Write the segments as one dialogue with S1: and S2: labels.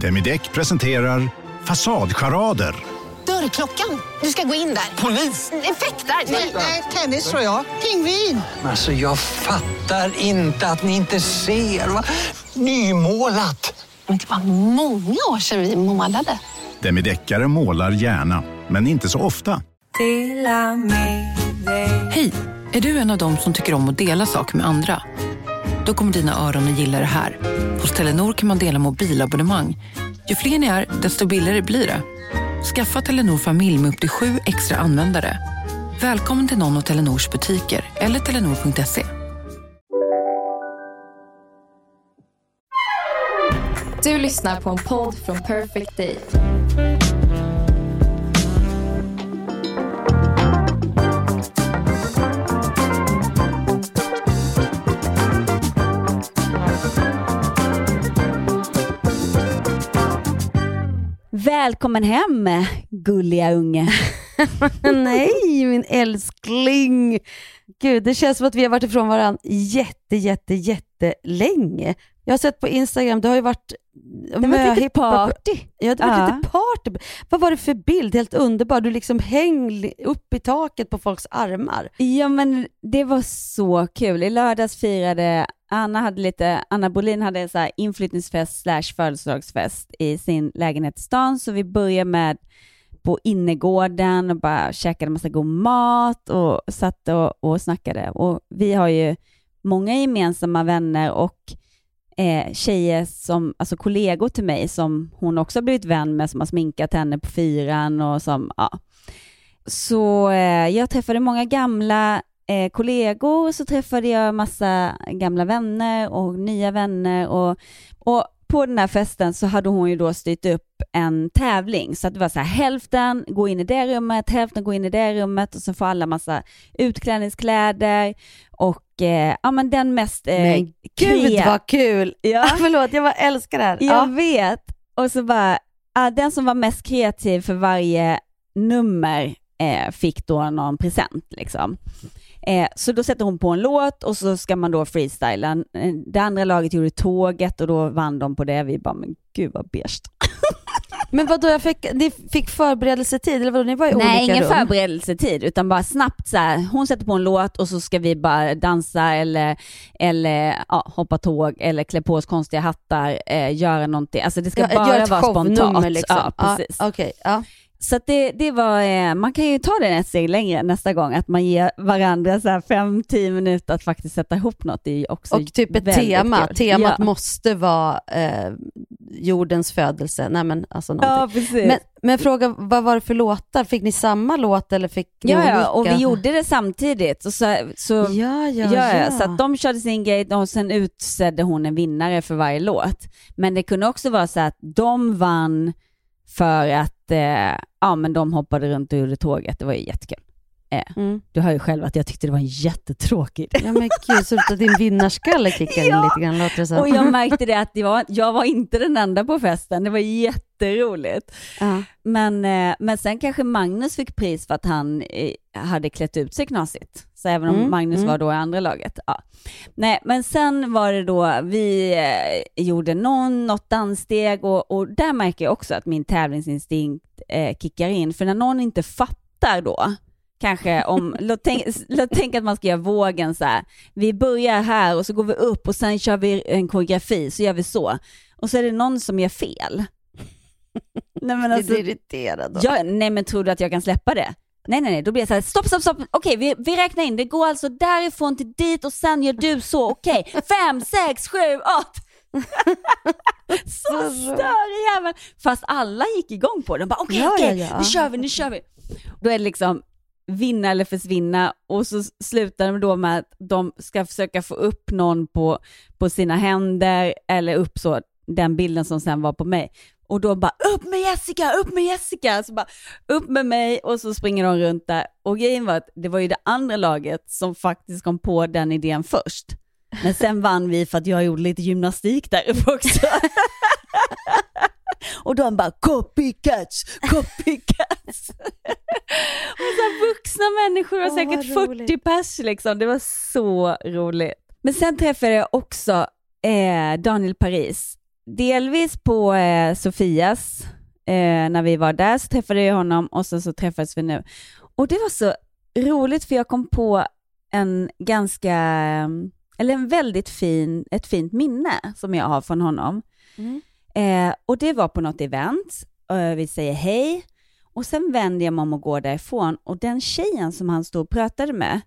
S1: Demideck presenterar Fasadcharader.
S2: Dörrklockan. Du ska gå in där.
S3: Polis?
S2: Effektar? Nej,
S4: nej, tennis tror jag. Pingvin.
S3: Alltså jag fattar inte att ni inte ser. Va? Nymålat.
S2: Men det var många år sedan vi målade.
S1: Demideckare målar gärna, men inte så ofta.
S5: Hej! Är du en av dem som tycker om att dela saker med andra? Då kommer dina öron att gilla det här. Hos Telenor kan man dela mobilabonnemang. Ju fler ni är, desto billigare blir det. Skaffa Telenor familj med upp till sju extra användare. Välkommen till någon av Telenors butiker eller telenor.se.
S6: Du lyssnar på en podd från Perfect Day.
S7: Välkommen hem, gulliga unge.
S8: Nej, min älskling. Gud, det känns som att vi har varit ifrån varandra jätte, jätte, jättelänge. Jag har sett på Instagram, det har ju varit
S7: det var ett litet party.
S8: Ja, det var ja. lite party. Vad var det för bild? Helt underbar. Du liksom hängde upp i taket på folks armar.
S7: Ja, men det var så kul. I lördags firade Anna hade lite, Anna Bolin hade en så här inflyttningsfest slash födelsedagsfest i sin lägenhet i stan, så vi började med på innergården och bara käkade massa god mat och satt och, och snackade. Och vi har ju många gemensamma vänner och eh, tjejer som, alltså kollegor till mig som hon också har blivit vän med, som har sminkat henne på fyran och som, ja. Så eh, jag träffade många gamla eh, kollegor, så träffade jag massa gamla vänner och nya vänner och, och på den här festen så hade hon ju då styrt upp en tävling så att det var så här hälften gå in i det rummet, hälften gå in i det rummet och så får alla massa utklädningskläder och eh, ja men den mest eh,
S8: Men gud vad kul! Ja. Förlåt, jag bara älskar det här.
S7: Jag ja. vet. Och så bara, ja, den som var mest kreativ för varje nummer eh, fick då någon present liksom. Eh, så då sätter hon på en låt och så ska man då freestyla. Eh, det andra laget gjorde tåget och då vann de på det. Vi bara, men gud vad beige.
S8: Men vadå, jag fick, ni fick förberedelsetid eller vadå, ni var i
S7: Nej,
S8: olika
S7: ingen
S8: rum?
S7: förberedelsetid utan bara snabbt så här, hon sätter på en låt och så ska vi bara dansa eller, eller ja, hoppa tåg eller klä på oss konstiga hattar, eh, göra någonting. Alltså det ska ja, bara vara spontant.
S8: Liksom.
S7: Ja, precis.
S8: Ah, okay, ja.
S7: Så det, det var, eh, man kan ju ta det ett steg längre nästa gång, att man ger varandra så här fem, tio minuter att faktiskt sätta ihop något. Det är också
S8: Och typ ett tema, kul. temat ja. måste vara eh, jordens födelse. Nej, men, alltså
S7: ja, precis.
S8: Men, men, fråga, vad var det för låtar? Fick ni samma låt eller fick ni
S7: ja,
S8: olika?
S7: Ja, och vi gjorde det samtidigt. Och så, så,
S8: ja, ja, ja,
S7: så att de körde sin grej och sen utsedde hon en vinnare för varje låt. Men det kunde också vara så att de vann för att eh, ja, men de hoppade runt och gjorde tåget. Det var ju jättekul. Mm. Du hör ju själv att jag tyckte det var jättetråkigt.
S8: Ja men gud, så att din vinnarskalle kickade ja. in lite grann låter det så.
S7: Och jag märkte det att det var, jag var inte den enda på festen. Det var jätteroligt. Uh. Men, eh, men sen kanske Magnus fick pris för att han eh, hade klätt ut sig knasigt. Så även om mm. Magnus mm. var då i andra laget. Ja. Nej, men sen var det då, vi eh, gjorde någon, något danssteg och, och där märker jag också att min tävlingsinstinkt eh, kickar in. För när någon inte fattar då, kanske om, låt, tänk, låt tänk att man ska göra vågen så här. Vi börjar här och så går vi upp och sen kör vi en koreografi, så gör vi så. Och så är det någon som gör fel.
S8: Nej, men alltså, Blir du irriterad då?
S7: Jag, nej men tror du att jag kan släppa det? Nej, nej, nej, då blir jag så här, stopp, stopp, stopp, okej, vi, vi räknar in, det går alltså därifrån till dit och sen gör du så, okej, fem, sex, sju, åtta. så störig jävel. Fast alla gick igång på den, bara okej, okay, okej, okay, ja, ja, ja. nu kör vi, nu kör vi. Då är det liksom vinna eller försvinna och så slutar de då med att de ska försöka få upp någon på, på sina händer eller upp så, den bilden som sen var på mig. Och då bara upp med Jessica, upp med Jessica! Så bara upp med mig och så springer de runt där. Och grejen var att det var ju det andra laget som faktiskt kom på den idén först. Men sen vann vi för att jag gjorde lite gymnastik där uppe också. och de bara copycats, copycats. och så vuxna människor och oh, säkert 40 pers liksom. Det var så roligt. Men sen träffade jag också eh, Daniel Paris delvis på eh, Sofias, eh, när vi var där så träffade jag honom och sen så träffades vi nu. Och det var så roligt för jag kom på en ganska, eller en väldigt fin, ett fint minne som jag har från honom.
S8: Mm.
S7: Eh, och det var på något event, eh, vi säger hej och sen vänder jag mig om och går därifrån och den tjejen som han stod och pratade med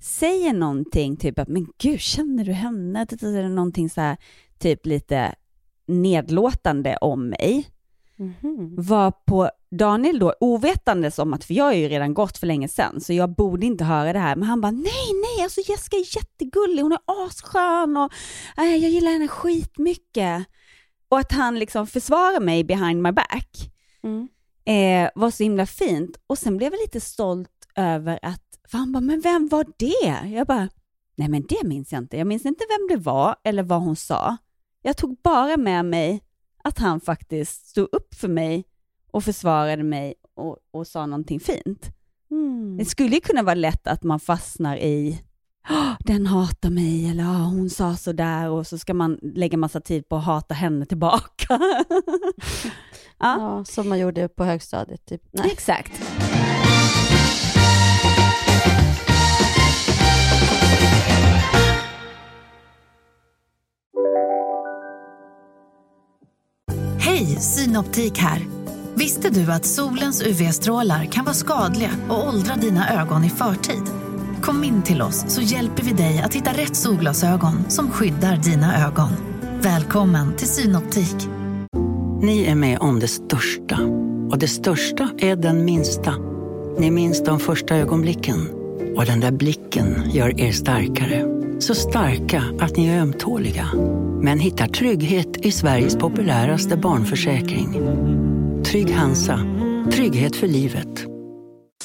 S7: säger någonting, typ att men gud, känner du henne? Eller någonting så här, typ lite nedlåtande om mig.
S8: Mhm.
S7: Var på Daniel då ovetandes om att, för jag har ju redan gått för länge sedan, så jag borde inte höra det här, men han bara nej, nej, alltså Jessica är jättegullig, hon är asskön och äh, jag gillar henne skitmycket. Och att han liksom försvarar mig behind my back
S8: Mm.
S7: eh, var så himla fint. Och sen blev jag lite stolt över att, för han bara, men vem var det? Jag bara, nej men det minns jag inte. Jag minns inte vem det var eller vad hon sa. Jag tog bara med mig att han faktiskt stod upp för mig och försvarade mig och, och sa någonting fint.
S8: Mm.
S7: Det skulle ju kunna vara lätt att man fastnar i "Åh, den hatar mig eller "Ah, hon sa så där och så ska man lägga massa tid på att hata henne tillbaka. ja,
S8: Ja, som man gjorde på högstadiet. Typ. Nej.
S7: exakt.
S9: Hej, Synoptik här. Visste du att solens UV-strålar kan vara skadliga och åldra dina ögon i förtid? Kom in till oss så hjälper vi dig att hitta rätt solglasögon som skyddar dina ögon. Välkommen till Synoptik.
S10: Ni är med om det största. Och det största är den minsta. Ni minns de första ögonblicken. Och den där blicken gör er starkare. Så starka att ni är ömtåliga. Men hittar trygghet i Sveriges populäraste barnförsäkring. Trygg Hansa. Trygghet för livet.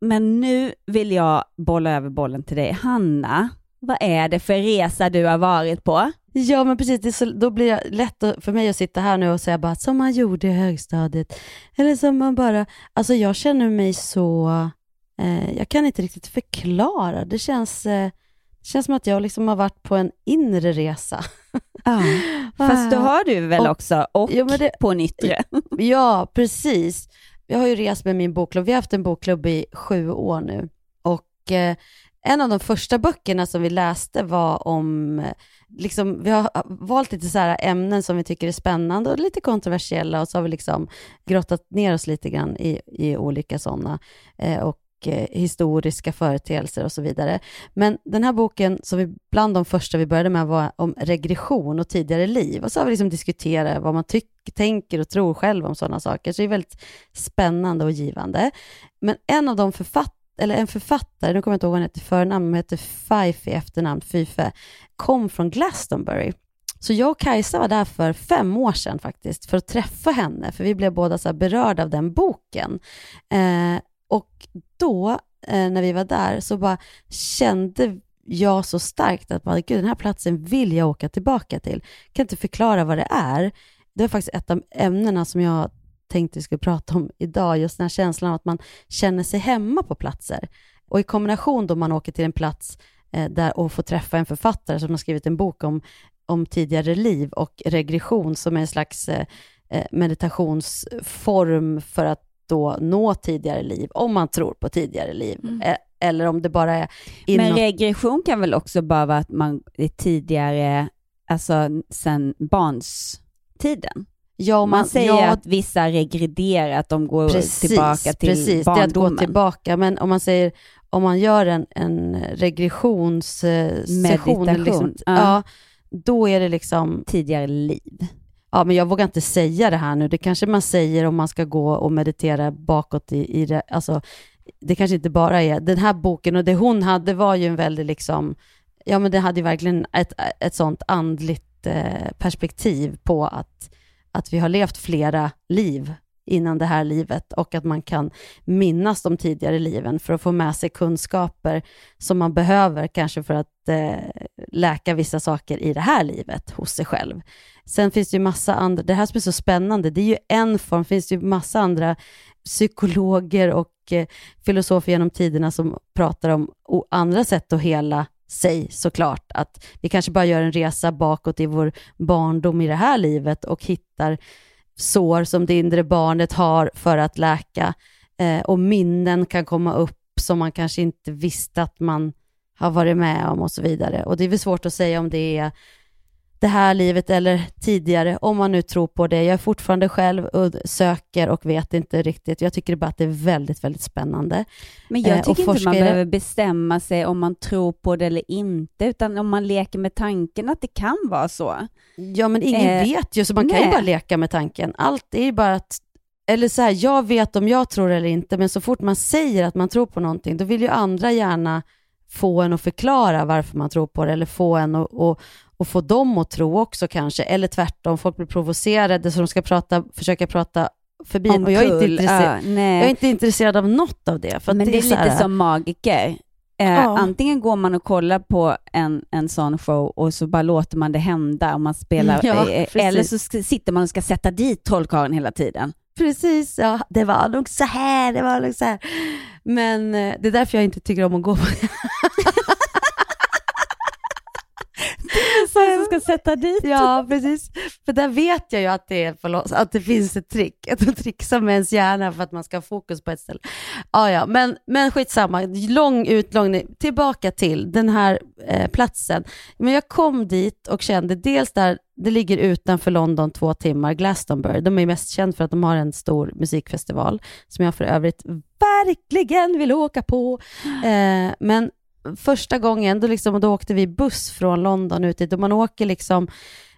S7: Men nu vill jag bolla över bollen till dig. Hanna, vad är det för resa du har varit på?
S8: Ja men precis, så, då blir det lätt för mig att sitta här nu och säga bara som man gjorde i högstadiet. Eller som man bara, alltså jag känner mig så, eh, jag kan inte riktigt förklara. Det känns, eh, det känns som att jag liksom har varit på en inre resa.
S7: Ja. Fast det har du väl
S8: Och-
S7: också, och
S8: Jo, det-
S7: på en yttre.
S8: Ja, precis. Jag har ju rest med min bokklubb. Vi har haft en bokklubb i sju år nu. Och eh, en av de första böckerna som vi läste var om, eh, liksom, vi har eh, valt lite så här ämnen som vi tycker är spännande och lite kontroversiella och så har vi liksom grottat ner oss lite grann i, i olika sådana eh, och eh, historiska företeelser och så vidare. Men den här boken, som vi, bland de första vi började med, var om regression och tidigare liv. Och så har vi liksom diskuterat vad man tycker, tänker och tror själv om sådana saker. Så det är väldigt spännande och givande. Men en av de författ eller en författare, nu kommer jag inte ihåg vad han heter i förnamn, men heter Fife i efternamn, Fife, kom från Glastonbury. Så jag och Kajsa var där för fem år sedan faktiskt, för att träffa henne, för vi blev båda så här berörda av den boken. Eh, och då, eh, när vi var där, så bara kände jag så starkt att bara, Gud, den här platsen vill jag åka tillbaka till. Jag kan inte förklara vad det är. Det var faktiskt ett av ämnena som jag tänkte vi skulle prata om idag, just den här känslan av att man känner sig hemma på platser. Och i kombination då man åker till en plats eh, där och får träffa en författare som har skrivit en bok om, om tidigare liv och regression som är en slags eh, eh meditationsform för att då nå tidigare liv, om man tror på tidigare liv.
S7: Mm.
S8: Eh, eller om det bara är
S7: Men
S8: inåt...
S7: regression kan väl också bara vara att man är tidigare, alltså sen barnstiden?
S8: Ja,
S7: man,
S8: man-
S7: säger
S8: ja.
S7: att vissa regrederar, att de går tillbaka till
S8: precis. Det är att gå
S7: barndomen.
S8: tillbaka. Men om man säger, om man gör en, en regressionssession, liksom,
S7: ja.
S8: ja, då är det liksom...
S7: Tidigare liv.
S8: Ja, men jag vågar inte säga det här nu. Det kanske man säger om man ska gå och meditera bakåt i, i det. Alltså, det kanske inte bara är... Den här boken och det hon hade var ju en väldigt liksom ja men det hade ju verkligen ett, ett sånt andligt eh, perspektiv på att, att vi har levt flera liv innan det här livet och att man kan minnas de tidigare liven för att få med sig kunskaper som man behöver kanske för att eh, läka vissa saker i det här livet hos sig själv. Sen finns det ju massa andra, det här som är så spännande, det är ju en form, finns det ju massa andra psykologer och eh, filosofer genom tiderna som pratar om andra sätt att hela sig såklart, att vi kanske bara gör en resa bakåt i vår barndom i det här livet och hittar sår som det inre barnet har för att läka eh, och minnen kan komma upp som man kanske inte visste att man har varit med om och så vidare. Och det är väl svårt att säga om det är det här livet eller tidigare, om man nu tror på det. Jag är fortfarande själv och söker och vet inte riktigt. Jag tycker bara att det är väldigt, väldigt spännande.
S7: Men jag tycker inte man behöver bestämma sig om man tror på det eller inte, utan om man leker med tanken att det kan vara så.
S8: Ja, men ingen eh, vet ju, så man nej. kan ju bara leka med tanken. Allt är ju bara att eller så här, jag vet om jag tror eller inte, men så fort man säger att man tror på någonting, då vill ju andra gärna få en att förklara varför man tror på det, eller få en att, att, och få dem att tro också kanske, eller tvärtom, folk blir provocerade så de ska prata, försöka prata förbi
S7: och jag är, inte intresserad,
S8: ja, jag är inte intresserad av något av det.
S7: För Men det, det är, lite här, som magiker. Eh, ja. Antingen går man och kollar på en, en sån show och så bara låter man det hända och man spelar, ja, eh, eller så sitter man och ska sätta dit trollkarlen hela tiden.
S8: Precis, ja, det var nog så här, det var nog så här. Men eh, det är därför jag inte tycker om att gå på det
S7: som ska sätta dit.
S8: Ja, precis. För där vet jag ju att det, är förlåt, att det finns ett trick, att trixa med ens hjärna för att man ska ha fokus på ett ställe. Ja, ja, men, men skitsamma, lång utlångning. Tillbaka till den här eh, platsen. Men jag kom dit och kände dels där, det ligger utanför London två timmar, Glastonbury. De är mest kända för att de har en stor musikfestival som jag för övrigt verkligen vill åka på. Eh, men första gången, då, liksom, då åkte vi buss från London ut dit och man åker liksom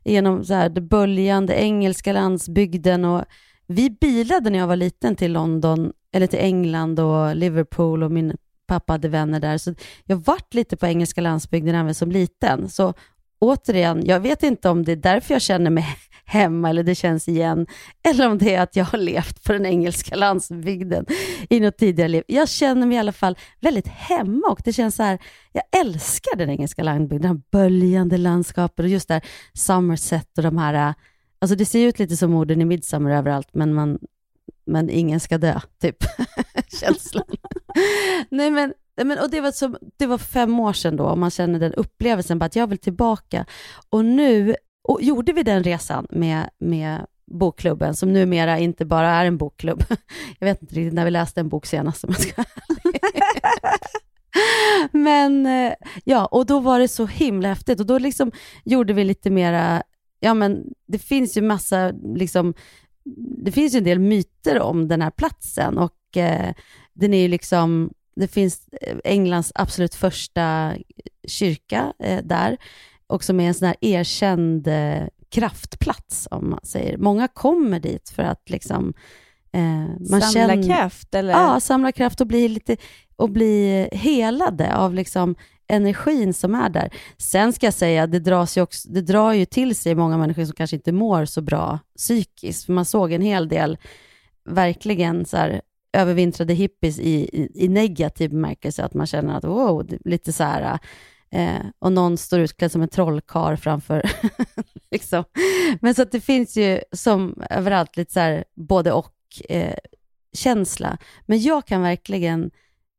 S8: genom så här, det böljande engelska landsbygden och vi bilade när jag var liten till London, eller till England och Liverpool och min pappa hade vänner där, så jag vart lite på engelska landsbygden även som liten. Så återigen, jag vet inte om det är därför jag känner mig hemma eller det känns igen, eller om det är att jag har levt på den engelska landsbygden i något tidigare liv. Jag känner mig i alla fall väldigt hemma och det känns så här, jag älskar den engelska landsbygden, de här böljande landskapen och just där Somerset och de här, äh, alltså det ser ut lite som orden i Midsommar överallt, men man, men ingen ska dö, typ. Känslan. Nej men men, och det, var som, det var fem år sedan då, och man känner den upplevelsen, bara att jag vill tillbaka. Och nu och gjorde vi den resan med, med bokklubben, som numera inte bara är en bokklubb. Jag vet inte riktigt när vi läste en bok senast, om jag ska Men eh, ja, och då var det så himla häftigt. Och då liksom gjorde vi lite mera, ja men det finns ju massa, liksom, det finns ju en del myter om den här platsen. Och eh, den är ju liksom det finns eh, Englands absolut första kyrka eh, där och som är en sån här erkänd eh, kraftplats, om man säger. Många kommer dit för att liksom...
S7: Eh, man samla känner, kraft? Eller?
S8: Ja, samla kraft och bli, lite, och bli helade av liksom energin som är där. Sen ska jag säga, det, dras ju också, det drar ju till sig många människor som kanske inte mår så bra psykiskt. För man såg en hel del verkligen så här, övervintrade hippies i, i, i negativ bemärkelse, att man känner att wow, lite så här, eh, och någon står utklädd som en trollkar framför. liksom. Men så att det finns ju som överallt lite så här både och eh, känsla. Men jag kan verkligen,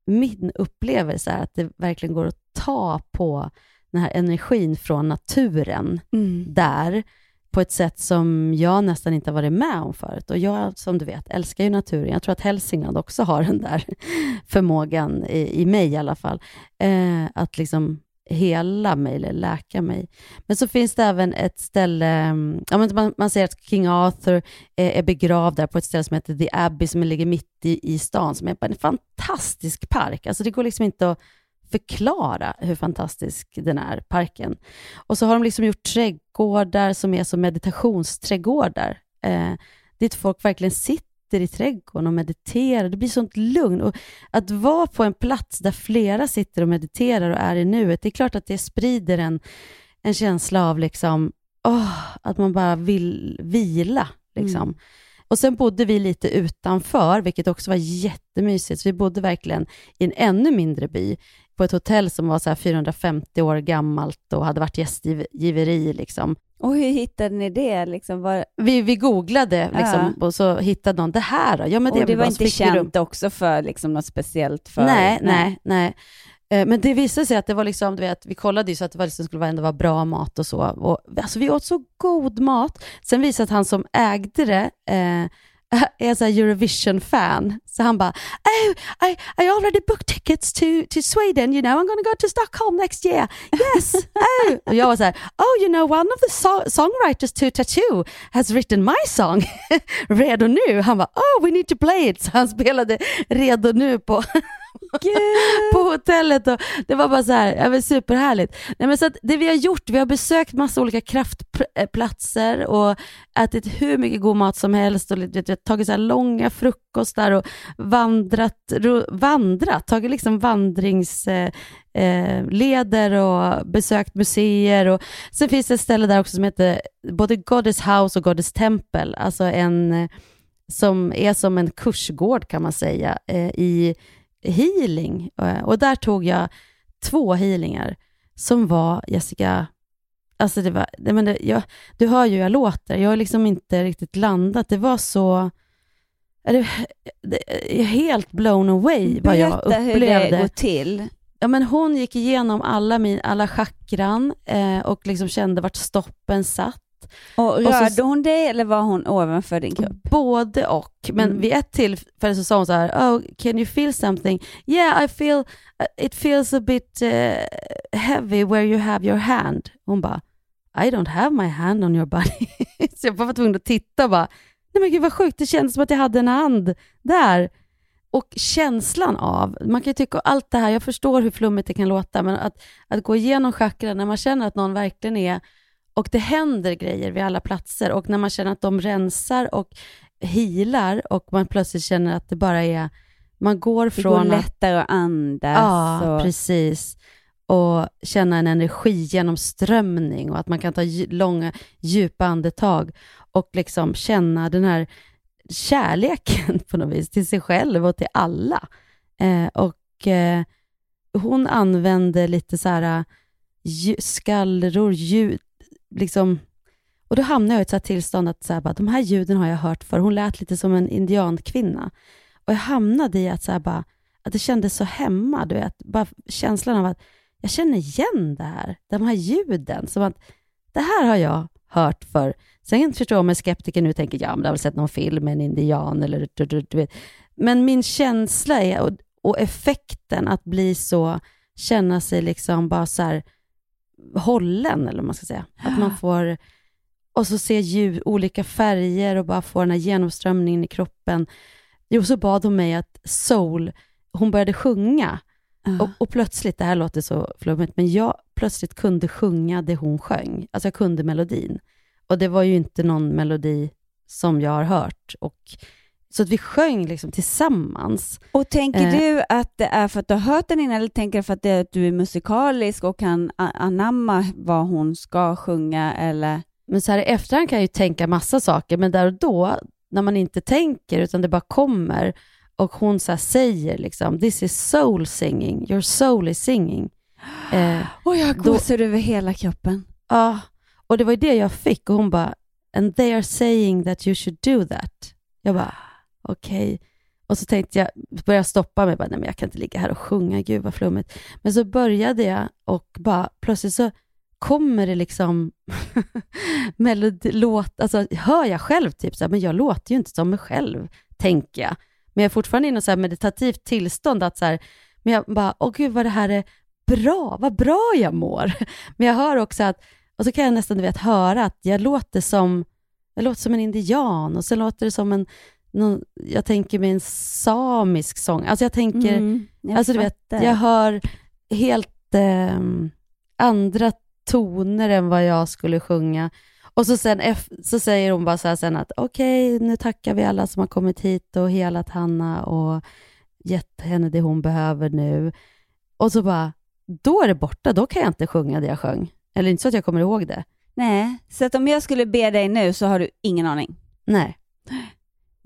S8: min upplevelse är att det verkligen går att ta på den här energin från naturen mm. där på ett sätt som jag nästan inte har varit med om förut. Och jag, som du vet, älskar ju naturen. Jag tror att Hälsingland också har den där förmågan, i, i mig i alla fall, eh, att liksom hela mig eller läka mig. Men så finns det även ett ställe, mm, ja, man, man säger att King Arthur är, är, begravd där på ett ställe som heter The Abbey som ligger mitt i, i stan, som är en fantastisk park. Alltså det går liksom inte att förklara hur fantastisk den är, parken. Och så har de liksom gjort trädgårdar som är som meditationsträdgårdar, eh, dit folk verkligen sitter sitter i trädgården och mediterar. Det blir sånt lugn. Och att vara på en plats där flera sitter och mediterar och är i nuet, det är klart att det sprider en, en känsla av liksom, åh, att man bara vill vila. Liksom.
S7: Mm.
S8: Och sen bodde vi lite utanför, vilket också var jättemysigt. Så vi bodde verkligen i en ännu mindre by, på ett hotell som var så här 450 år gammalt och hade varit gästgiveri. Liksom.
S7: Och hur hittade ni det? Liksom, var...
S8: vi, vi googlade liksom, och så hittade någon, det här då? Ja, men det,
S7: och det var inte
S8: rum.
S7: känt också för liksom, något speciellt? För...
S8: Nej, nej, nej. Eh, Men det visade sig att det var liksom, du vet, vi kollade ju så att det var liksom, skulle vara ändå vara bra mat och så. Och, alltså vi åt så god mat. Sen visade att han som ägde det eh, är så Eurovision-fan. Så han bara, oh, I, I already booked tickets to, to Sweden, you know, I'm gonna go to Stockholm next year. Yes, oh. Och jag var så här, oh, you know, one of the so songwriters to Tattoo has written my song, Redo nu. Han bara, oh, we need to play it. Så han spelade Redo nu på på hotellet och det var bara så här, ja, men superhärligt. Nej, men så att det vi har gjort, vi har besökt massa olika kraftplatser eh, och ätit hur mycket god mat som helst och vet, vi har tagit så här långa frukostar och vandrat, vandrat tagit liksom vandringsleder eh, eh och besökt museer och sen finns det ett ställe där också som heter både Goddess House och Goddess Temple, alltså en eh, som är som en kursgård kan man säga eh, i healing. Eh, Och där tog jag två healingar som var, Jessica, alltså det var, det, men det, jag, du hör ju hur jag låter, jag har liksom inte riktigt landat. Det var så, är det, det, är helt blown away vad jag
S7: Berätta
S8: upplevde.
S7: hur det går till.
S8: Ja, men hon gick igenom alla, min, alla chakran eh, och liksom kände vart stoppen satt.
S7: Och
S8: så-
S7: rörde hon dig eller var hon ovanför din kropp?
S8: Både och. Men
S7: Mm.
S8: vid ett tillfälle så sa hon så här, oh, can you feel something? Yeah, I feel, uh, it feels a bit uh, heavy where you have your hand. Hon bara, I don't have my hand on your body. så jag bara var tvungen att titta och bara, nej men gud vad sjukt, det kändes som att jag hade en hand där. Och känslan av, man kan ju tycka allt det här, jag förstår hur flummigt det kan låta, men att, att gå igenom chakran när man känner att någon verkligen är, och det händer grejer vid alla platser, och när man känner att de rensar och healar och man plötsligt känner att det bara är, man går
S7: Det
S8: från
S7: går
S8: att
S7: lättare att andas.
S8: Ja,
S7: och...
S8: precis. Och känna en energigenomströmning och att man kan ta långa, djupa andetag och liksom känna den här kärleken på något vis till sig själv och till alla. Eh, och eh, hon använde lite så här lju- skallror, ljud, liksom och då hamnade jag i ett så här tillstånd att så här, bara, de här ljuden har jag hört för. Hon lät lite som en indiankvinna. Och jag hamnade i att, så här, bara, att det kändes så hemma. Du vet, bara känslan av att jag känner igen det här, de här ljuden. Som att det här har jag hört för. Sen förstår jag om en skeptiker nu tänker, ja men du har väl sett någon film med en indian eller du, du, du vet. Men min känsla är, och, och effekten att bli så, känna sig liksom bara så här hållen, eller vad man ska säga. Att man får, och så se ljud, olika färger och bara få den här genomströmningen i kroppen. Jo, så bad hon mig att soul, hon började sjunga. Och, och plötsligt, det här låter så flummigt, men jag plötsligt kunde sjunga det hon sjöng. Alltså jag kunde melodin. Och det var ju inte någon melodi som jag har hört. Och, så att vi sjöng liksom tillsammans.
S7: Och tänker
S8: Eh.
S7: du att det är för att du har hört den innan eller tänker du för att, det är att du är musikalisk och kan anamma vad hon ska sjunga eller?
S8: Men så här i efterhand kan jag ju tänka massa saker, men där och då, när man inte tänker, utan det bara kommer, och hon så säger liksom, this is soul singing, your soul is singing. Eh,
S7: Och jag gåshud över hela kroppen.
S8: Ja, och det var ju det jag fick och hon bara, and they are saying that you should do that. Jag bara, okej. Och så tänkte jag, började jag stoppa mig, bara, nej men jag kan inte ligga här och sjunga, gud vad flummigt. Men så började jag och bara, plötsligt så kommer det liksom melodi, låt, alltså hör jag själv typ så här, men jag låter ju inte som mig själv, tänker jag. Men jag är fortfarande i något så här meditativt tillstånd att så här, men jag bara, åh gud vad det här är bra, vad bra jag mår. Men jag hör också att, och så kan jag nästan du vet, höra att jag låter som, jag låter som en indian och sen låter det som en, någon, jag tänker mig en samisk sång. Alltså jag tänker,
S7: Mm, jag
S8: alltså du vet, jag hör helt eh, andra toner än vad jag skulle sjunga. Och så, sen, så säger hon bara så här sen att okej, nu tackar vi alla som har kommit hit och helat Hanna och gett henne det hon behöver nu. Och så bara, då är det borta, då kan jag inte sjunga det jag sjöng. Eller inte så att jag kommer ihåg det.
S7: Nej, så att om jag skulle be dig nu så har du ingen aning.
S8: Nej.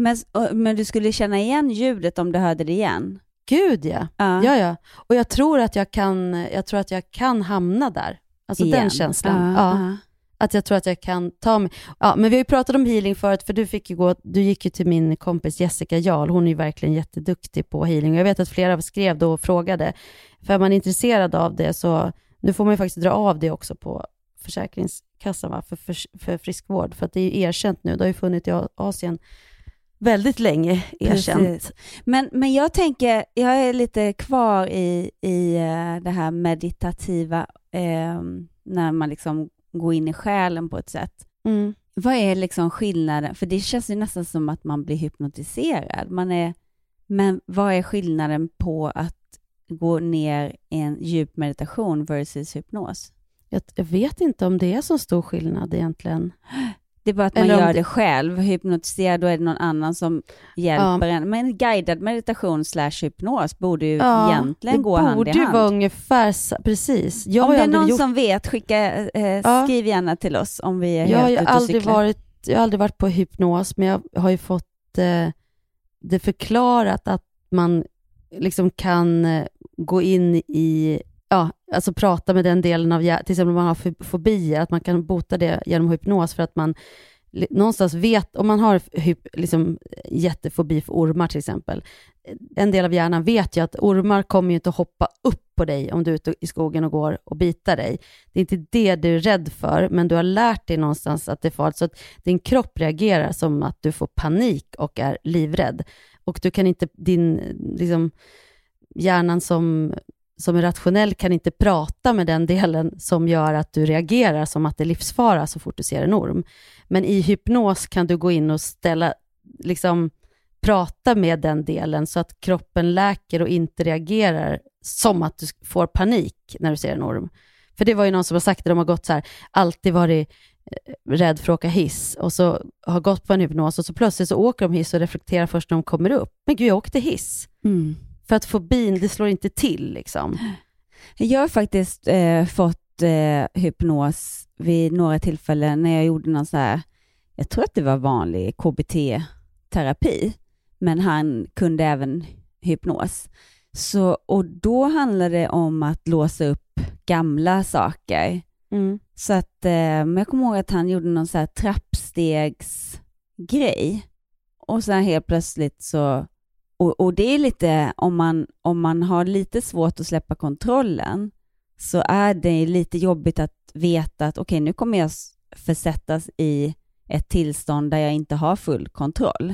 S7: Men, men du skulle känna igen ljudet om du hörde det igen?
S8: Gud ja.
S7: Ja.
S8: Ja, ja. Och jag tror att jag kan, jag tror att jag kan hamna där. Alltså
S7: Igen.
S8: den känslan.
S7: Ja.
S8: ja. Att jag tror att jag kan ta mig... Ja, men vi har ju pratat om healing förut, för du, fick ju gå, du gick ju till min kompis Jessica Jarl. Hon är ju verkligen jätteduktig på healing. Jag vet att flera skrev då och frågade. För är man intresserad av det så, nu får man ju faktiskt dra av det också på Försäkringskassan va? För, för, för friskvård. För att det är ju erkänt nu. Det har ju funnits i Asien väldigt länge erkänt.
S7: Precis. Men, men jag tänker, jag är lite kvar i, i eh, det här meditativa, eh, när man liksom går in i själen på ett sätt.
S8: Mm.
S7: Vad är liksom skillnaden? För det känns ju nästan som att man blir hypnotiserad. Man är, men vad är skillnaden på att gå ner i en djup meditation versus hypnos?
S8: Jag, jag vet inte om det är så stor skillnad egentligen.
S7: Det är bara att man
S8: Eller
S7: gör
S8: det-
S7: det själv. Hypnotiserad, då är det någon annan som hjälper en. Men guidad meditation slash hypnos borde ju egentligen gå hand i
S8: borde ju
S7: hand.
S8: vara ungefär precis. Jag
S7: om det är någon
S8: gjort,
S7: som vet, skicka, eh,
S8: Ja.
S7: skriv gärna till oss om vi är
S8: jag
S7: helt ute och
S8: aldrig
S7: cyklar.
S8: varit, jag har aldrig varit på hypnos, men jag har ju fått eh, det förklarat att man liksom kan eh, gå in i, ja, alltså prata med den delen av hjärnan, till exempel om man har fobier, att man kan bota det genom hypnos för att man någonstans vet, om man har liksom, jättefobi för ormar till exempel, en del av hjärnan vet ju att ormar kommer ju inte att hoppa upp på dig om du är ute i skogen och går och bitar dig. Det är inte det du är rädd för, men du har lärt dig någonstans att det är farligt, så att din kropp reagerar som att du får panik och är livrädd. Och du kan inte, din liksom, hjärnan som, som är rationell kan inte prata med den delen som gör att du reagerar som att det är livsfara så fort du ser en orm. Men i hypnos kan du gå in och ställa, liksom prata med den delen så att kroppen läker och inte reagerar som att du får panik när du ser en orm. För det var ju någon som har sagt det, de har gått så här, alltid varit eh, rädd för att åka hiss och så har gått på en hypnos och så plötsligt så åker de hiss och reflekterar först när de kommer upp. Men gud, jag åkte hiss.
S7: Mm.
S8: För att fobin, det slår inte till liksom.
S7: Jag har faktiskt eh, fått eh, hypnos vid några tillfällen när jag gjorde någon så här, jag tror att det var vanlig KBT-terapi, men han kunde även hypnos. Så, och då handlade det om att låsa upp gamla saker.
S8: Mm.
S7: Så att, eh, men jag kommer ihåg att han gjorde någon så här trappstegsgrej. Och sen helt plötsligt så, och, och det är lite, om man, om man har lite svårt att släppa kontrollen, så är det lite jobbigt att veta att okej, nu kommer jag försättas i ett tillstånd där jag inte har full kontroll.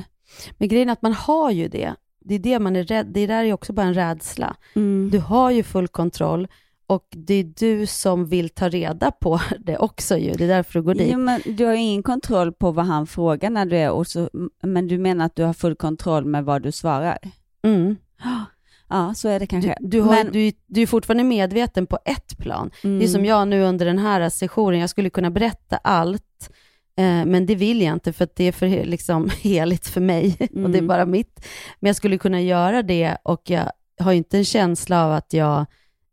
S8: Men grejen är att man har ju det. Det är det man är rädd, det där är också bara en rädsla.
S7: Mm.
S8: Du har ju full kontroll och det är du som vill ta reda på det också ju. Det är därför du går dit.
S7: Jo, men du har ju ingen kontroll på vad han frågar när du är och så, men du menar att du har full kontroll med vad du svarar?
S8: Mm.
S7: Ja, så är det kanske.
S8: Du, du, har,
S7: men,
S8: du, du är fortfarande medveten på ett plan.
S7: Mm.
S8: Det är som jag nu under den här sessionen, jag skulle kunna berätta allt, eh, men det vill jag inte för att det är för liksom, heligt för mig och det är
S7: Mm.
S8: bara mitt. Men jag skulle kunna göra det och jag har ju inte en känsla av att jag,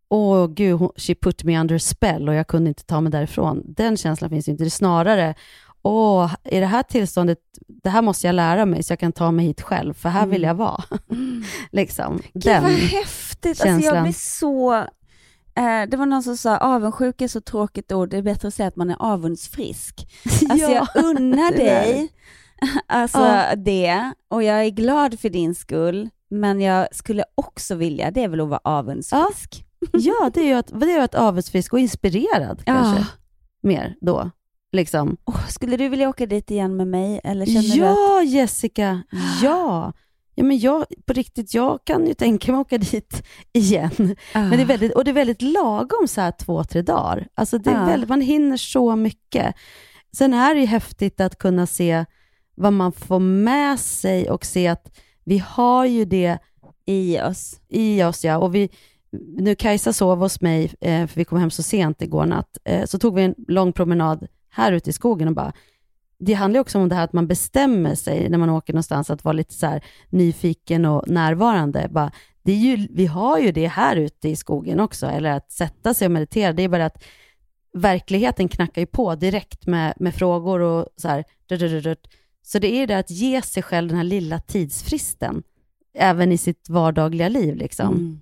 S8: åh gud, hon- she put me under spell och jag kunde inte ta mig därifrån. Den känslan finns ju inte. Det är snarare, åh, i det här tillståndet, det här måste jag lära mig så jag kan ta mig hit själv, för här vill
S7: Mm.
S8: jag vara. liksom.
S7: Gud
S8: Den
S7: vad häftigt! Alltså jag
S8: känslan.
S7: blir så... Eh, det var någon som sa avundsjuk är så tråkigt ord, det är bättre att säga att man är avundsfrisk. Alltså
S8: Ja,
S7: jag unnar dig alltså
S8: Ja.
S7: det och jag är glad för din skull, men jag skulle också vilja, det är väl att vara avundsfrisk.
S8: Ja, det är ju att, det är ju att avundsfisk och inspirerad kanske.
S7: Ja.
S8: Mer då. Liksom.
S7: Åh, skulle du vilja åka dit igen med mig? Eller känner du att...
S8: Ja, Jessica. Ja. ja men jag, på riktigt, jag kan ju tänka mig att åka dit igen.
S7: Ah.
S8: Men det är väldigt, och det är väldigt lagom så här två, tre dagar. Alltså det är
S7: Ja.
S8: väldigt, man hinner så mycket. Sen är det ju häftigt att kunna se vad man får med sig och se att vi har ju det
S7: i oss.
S8: I oss ja. Och vi, nu Kajsa sov hos mig, eh, för vi kom hem så sent igår natt, eh, så tog vi en lång promenad här ute i skogen och bara, det handlar ju också om det här att man bestämmer sig när man åker någonstans att vara lite så här nyfiken och närvarande. Bara, det är ju, vi har ju det här ute i skogen också, eller att sätta sig och meditera. Det är bara att verkligheten knackar ju på direkt med, med frågor och så här. Så det är det att ge sig själv den här lilla tidsfristen, även i sitt vardagliga liv. Liksom.
S7: Mm.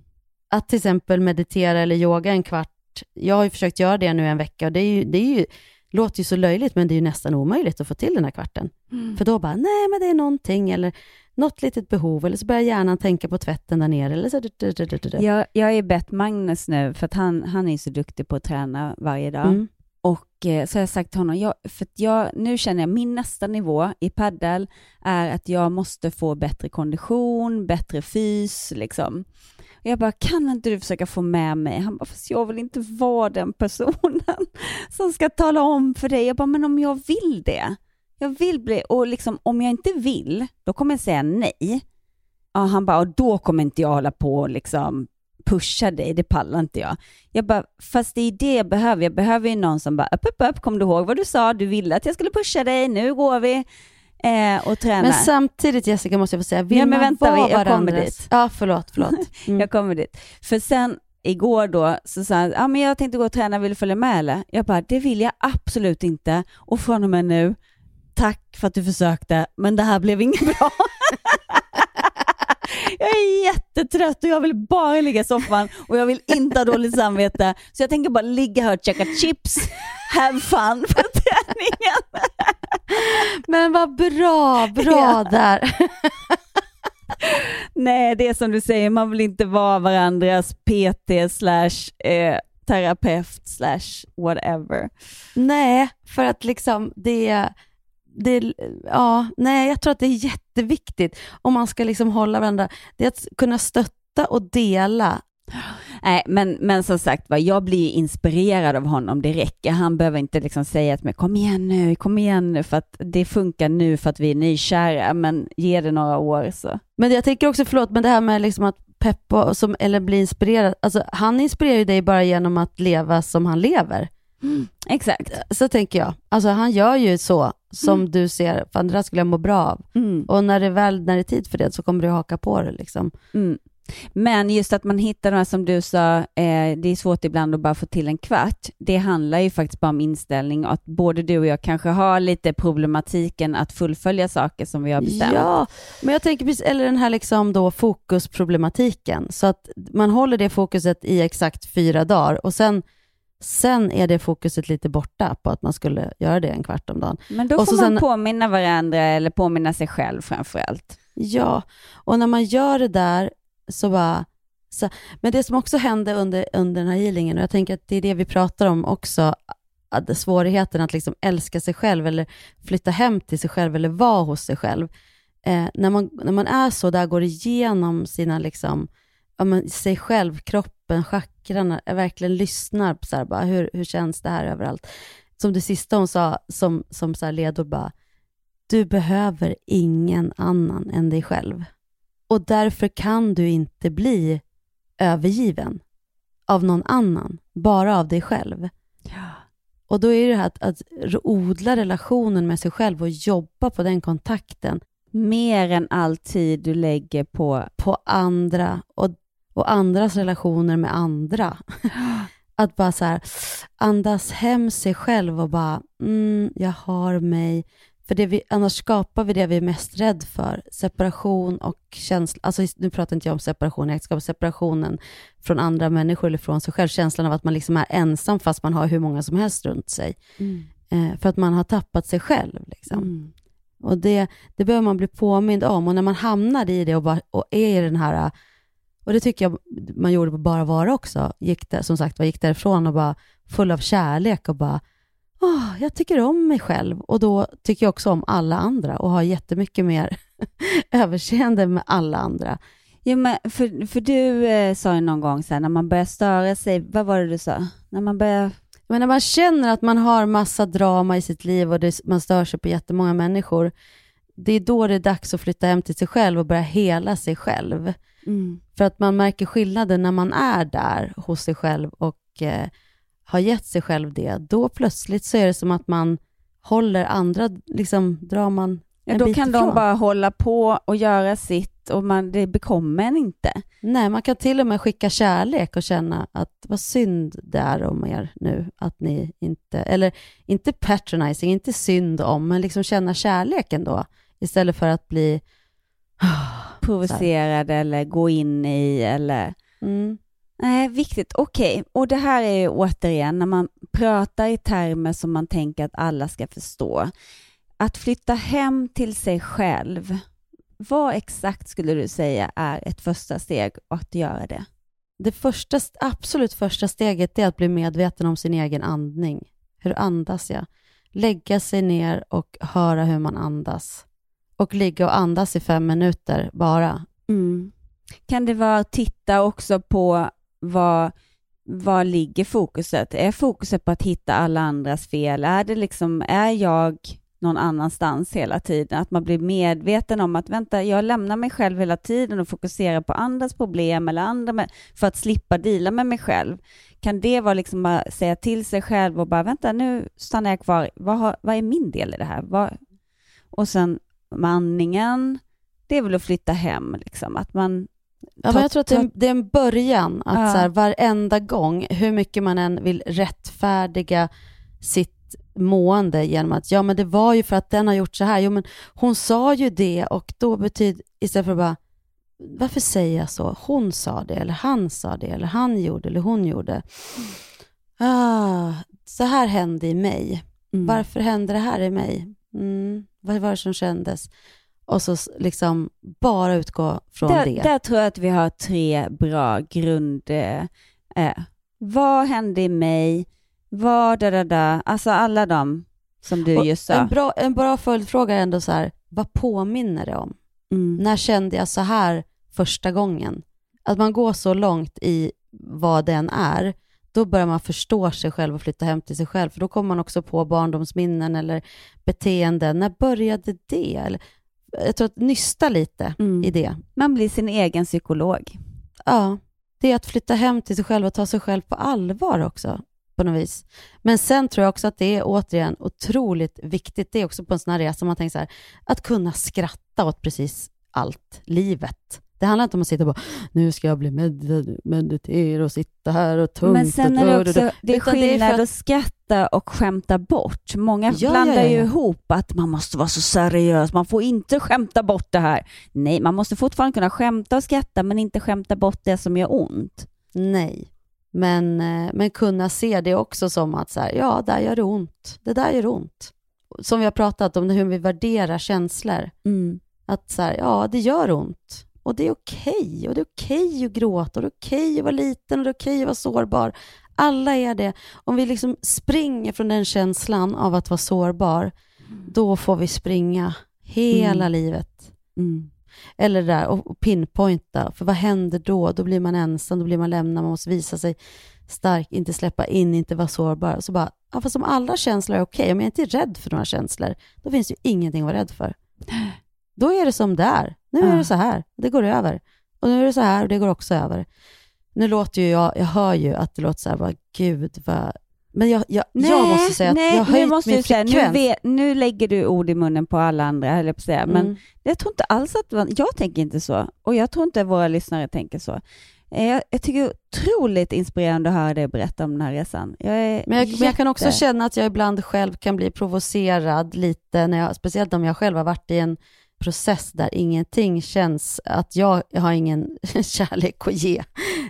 S8: Att till exempel meditera eller yoga en kvart. Jag har ju försökt göra det nu en vecka och det, är ju, det är ju, låter ju så löjligt, men det är ju nästan omöjligt att få till den här kvarten.
S7: Mm.
S8: För då bara, nej men det är någonting, eller något litet behov, eller så börjar hjärnan tänka på tvätten där nere, eller så...
S7: Jag, jag är bett Magnus nu, för att han, han är så duktig på att träna varje dag.
S8: Mm.
S7: Och eh, så har jag sagt till honom, jag, för att jag, nu känner jag min nästa nivå i paddel är att jag måste få bättre kondition, bättre fys liksom. Jag bara, kan inte du försöka få med mig? Han bara, fast jag vill inte vara den personen som ska tala om för dig. Jag bara, men om jag vill det? Jag vill bli, och liksom om jag inte vill, då kommer jag säga nej. Ja, han bara, och då kommer inte jag hålla på och liksom pusha dig, det pallar inte jag. Jag bara, fast det är det jag behöver. Jag behöver ju någon som bara, upp, upp, upp, kom du ihåg vad du sa? Du ville att jag skulle pusha dig, nu går vi eh, och tränar.
S8: Men samtidigt Jessica måste jag få säga, vill
S7: Ja, men
S8: man
S7: vänta,
S8: vara
S7: jag kommer
S8: varandras-
S7: dit.
S8: Ja, förlåt, förlåt. Mm.
S7: Jag kommer dit. För sen igår då så sa han, ja men jag tänkte gå och träna, vill du följa med eller? Jag bara, det vill jag absolut inte. Och från och med nu, tack för att du försökte, men det här blev inget bra. jag är jättetrött och jag vill bara ligga i soffan och jag vill inte ha dåligt samvete. Så jag tänker bara ligga här och käka chips, have fun på träningen.
S8: Men vad bra, bra där.
S7: Nej, det är som du säger, man vill inte vara varandras PT slash eh, terapeut slash whatever.
S8: Nej, för att liksom det, det, ja, nej, jag tror att det är jätteviktigt om man ska liksom hålla varandra. Det är att kunna stötta och dela.
S7: Nej, men, men som sagt var, jag blir inspirerad av honom, det räcker. Han behöver inte liksom säga till mig, kom igen nu, kom igen nu, för att det funkar nu för att vi är nykära, men ge det några år så.
S8: Men jag tänker också, förlåt, men det här med liksom att peppa som, eller bli inspirerad, alltså han inspirerar ju dig bara genom att leva som han lever.
S7: Exakt.
S8: Så tänker jag. Alltså han gör ju så som
S7: Mm.
S8: du ser, fan det där skulle jag må bra av. Och när det väl, när det är tid för det så kommer du haka på det liksom.
S7: Men just att man hittar de här som du sa, eh, det är svårt ibland att bara få till en kvart. Det handlar ju faktiskt bara om inställning och att både du och jag kanske har lite problematiken att fullfölja saker som vi har bestämt.
S8: Ja, men jag tänker precis, eller den här liksom då fokusproblematiken. Så att man håller det fokuset i exakt fyra dagar och sen, sen är det fokuset lite borta på att man skulle göra det en kvart om dagen.
S7: Men då
S8: och
S7: får
S8: så
S7: man
S8: sen-
S7: påminna varandra eller påminna sig själv framför allt.
S8: Ja, och när man gör det där så bara... Så, men det som också hände under, under den här healingen, och jag tänker att det är det vi pratar om också, att svårigheten att liksom älska sig själv eller flytta hem till sig själv eller vara hos sig själv. Eh, när, man, när man är så där, går igenom sina, liksom, ja, men, sig själv, kroppen, chakrarna, eh, verkligen lyssnar på så här, bara, hur, hur känns det här överallt. Som det sista hon sa som, som så här ledord bara, du behöver ingen annan än dig själv. Och därför kan du inte bli övergiven av någon annan, bara av dig själv. Och då är det här att, att odla relationen med sig själv och jobba på den kontakten.
S7: Mer än all tid du lägger på...
S8: På andra och, och andras relationer med andra. att bara så här, andas hem sig själv och bara, mm, jag har mig. För det vi, annars skapar vi det vi är mest rädd för. Separation och känsla. Alltså, nu pratar inte jag om separation i äktenskap, separationen från andra människor eller från sig själv. Känslan av att man liksom är ensam fast man har hur många som helst runt sig. Eh, för att man har tappat sig själv. Liksom. Och det, det behöver man bli påmind om. Och när man hamnar i det och, bara, och är i den här, och det tycker jag man gjorde på Bara Vara också, gick där, som sagt var gick därifrån och bara full av kärlek och bara, åh, jag tycker om mig själv. Och då tycker jag också om alla andra och har jättemycket mer överseende med alla andra.
S7: Ja, men för, för du eh, sa ju någon gång så här, när man börjar störa sig, vad var det du sa? När man börjar...
S8: Men när man känner att man har massa drama i sitt liv och det, man stör sig på jättemånga människor, det är då det är dags att flytta hem till sig själv och börja hela sig själv.
S7: Mm.
S8: För att man märker skillnaden när man är där hos sig själv och eh, har gett sig själv det, då plötsligt så är det som att man håller andra, liksom drar man
S7: Ja,
S8: en
S7: då
S8: bit
S7: kan
S8: ifrån.
S7: de bara hålla på och göra sitt och man, det bekommer en inte.
S8: Nej, man kan till och med skicka kärlek och känna att vad synd det är om er nu, att ni inte, eller inte patronizing, inte synd om, men liksom känna kärlek ändå, istället för att bli
S7: Provocerad eller gå in i eller...
S8: Mm.
S7: Nej, viktigt. Okej, och det här är ju återigen när man pratar i termer som man tänker att alla ska förstå. Att flytta hem till sig själv, vad exakt skulle du säga är ett första steg att göra det?
S8: Det första, absolut första steget är att bli medveten om sin egen andning. Hur andas jag? Lägga sig ner och höra hur man andas. Och ligga och andas i fem minuter bara.
S7: Mm. Kan det vara att titta också på vad, vad ligger fokuset? Är fokuset på att hitta alla andras fel? Är det liksom, är jag någon annanstans hela tiden? Att man blir medveten om att vänta, jag lämnar mig själv hela tiden och fokuserar på andras problem eller andra med, för att slippa dela med mig själv. Kan det vara liksom att säga till sig själv och bara vänta, nu stannar jag kvar. Vad, har, vad är min del i det här? Vad, och sen med andningen, det är väl att flytta hem, liksom. att man
S8: Ja, men jag tror att det är, en- det är en början, att
S7: Ja.
S8: så här, varenda gång, hur mycket man än vill rättfärdiga sitt mående genom att ja men det var ju för att den har gjort så här, jo men hon sa ju det och då betyder, istället för att bara varför säger jag så? Hon sa det, eller han sa det, eller han gjorde, eller hon gjorde. Ah, så här hände i mig.
S7: Mm.
S8: Varför hände det här i mig? Mm, vad var det som kändes? Och så liksom bara utgå från
S7: där,
S8: det.
S7: Där tror jag att vi har tre bra grund... Eh, eh, vad hände i mig? Vad, da, da, da. Alltså alla de som du
S8: Och
S7: just sa.
S8: En bra, en bra följdfråga är ändå så här, vad påminner det om?
S7: Mm.
S8: När kände jag så här första gången? Att man går så långt i vad den är, då börjar man förstå sig själv och flytta hem till sig själv, för då kommer man också på barndomsminnen eller beteenden. När började det? Eller, jag tror att nysta lite
S7: Mm.
S8: i det.
S7: Man blir sin egen psykolog.
S8: Ja, det är att flytta hem till sig själv och ta sig själv på allvar också på något vis. Men sen tror jag också att det är återigen otroligt viktigt, det är också på en sån här resa man tänker så här, att kunna skratta åt precis allt, livet. Det handlar inte om att sitta och bara, nu ska jag bli med, meditera och sitta här och tungt.
S7: Men sen
S8: och
S7: är det också det är skillnad
S8: för
S7: att skratta och skämta bort. Många
S8: Ja,
S7: blandar
S8: ja, ja,
S7: ju ihop att man måste vara så seriös, man får inte skämta bort det här. Nej, man måste fortfarande kunna skämta och skratta, men inte skämta bort det som gör ont.
S8: Nej, men, eh, men kunna se det också som att så här, ja, där gör det ont. Det där gör ont. Som vi har pratat om, hur vi värderar känslor.
S7: Mm.
S8: Att så här, ja, det gör ont. Och det är okej. Och det är okej att gråta. Och det är okej att vara liten. Och det är okej att vara sårbar. Alla är det. Om vi liksom springer från den känslan av att vara sårbar, då får vi springa hela
S7: Mm.
S8: livet.
S7: Mm.
S8: Eller det där, och pinpointa. För vad händer då? Då blir man ensam, då blir man lämnad, man måste visa sig stark, inte släppa in, inte vara sårbar. Så bara, ja, fast om alla känslor är okej, om jag inte är rädd för några känslor, då finns det ju ingenting att vara rädd för. Då är det som det är. Nu är det så här, det går över. Och nu är det så här och det går också över. Nu låter ju jag, jag hör ju att det låter så här, bara, gud vad... Men jag, jag, jag måste säga att
S7: nej,
S8: jag har
S7: nu
S8: höjt
S7: måste
S8: min
S7: du säga, nu,
S8: frekvens.
S7: vet, nu lägger du ord i munnen på alla andra, höll jag på att säga. Men
S8: Mm.
S7: jag tror inte alls att man- jag tänker inte så. Och jag tror inte våra lyssnare tänker så. Eh, Jag, jag tycker det är otroligt inspirerande att höra dig berätta om den här resan. Jag
S8: Men jag, men jag kan också
S7: jätte-
S8: känna att jag ibland själv kan bli provocerad lite, när jag, speciellt om jag själv har varit i en process där ingenting känns, att jag, jag har ingen kärlek att ge.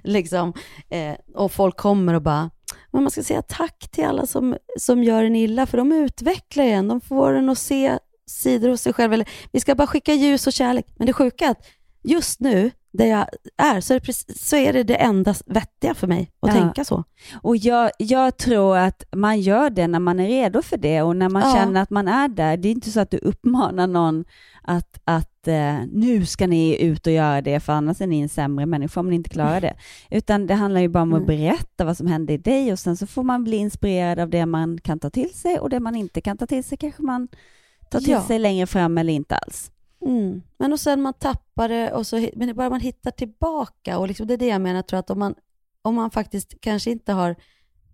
S8: Liksom. Eh, och folk kommer och bara, men man ska säga tack till alla som, som gör en illa, för de utvecklar en, de får en att se sidor hos sig själv. Eller, vi ska bara skicka ljus och kärlek. Men det sjuka är att just nu, där jag är, så är det, precis, så är det, det enda vettiga för mig att
S7: Ja.
S8: tänka så.
S7: Och jag, jag tror att man gör det när man är redo för det och när man
S8: Ja.
S7: känner att man är där. Det är inte så att du uppmanar någon att, att eh, nu ska ni ut och göra det för annars är ni en sämre människa om ni inte klarar det. Utan det handlar ju bara om att
S8: Nej.
S7: berätta vad som hände i dig och sen så får man bli inspirerad av det man kan ta till sig och det man inte kan ta till sig kanske man tar till
S8: Ja.
S7: sig längre fram eller inte alls.
S8: Mm. Men och sen man tappar det och så, men det bara man hittar tillbaka och liksom, det är det jag menar, jag tror att om man, om man faktiskt kanske inte har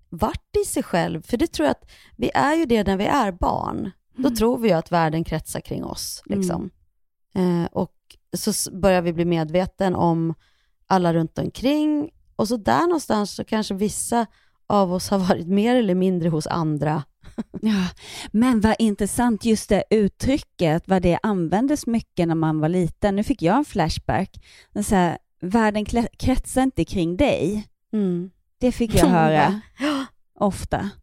S8: varit i sig själv, för det tror jag att vi är ju det när vi är barn. Då
S7: Mm.
S8: tror vi ju att världen kretsar kring oss. Liksom. Eh, och så börjar vi bli medveten om alla runt omkring och så där någonstans så kanske vissa av oss har varit mer eller mindre hos andra.
S7: Ja, men vad intressant just det uttrycket, vad det användes mycket när man var liten. Nu fick jag en flashback. Så här, världen kretsar inte kring dig.
S8: Mm.
S7: Det fick jag höra ofta.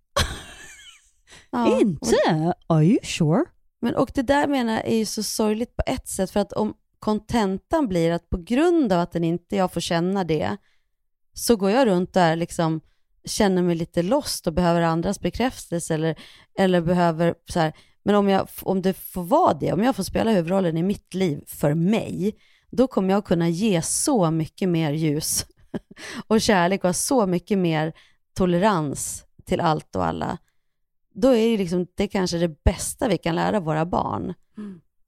S8: Ja,
S7: Inte? Are you sure?
S8: Men, och det där menar jag är ju så sorgligt på ett sätt, för att om kontentan blir att på grund av att den inte jag får känna det, så går jag runt där liksom känner mig lite lost och behöver andras bekräftelse eller, eller behöver så här, men om, jag, om det får vara det, om jag får spela huvudrollen i mitt liv för mig, då kommer jag kunna ge så mycket mer ljus och kärlek och ha så mycket mer tolerans till allt och alla. Då är ju liksom, det kanske det bästa vi kan lära våra barn.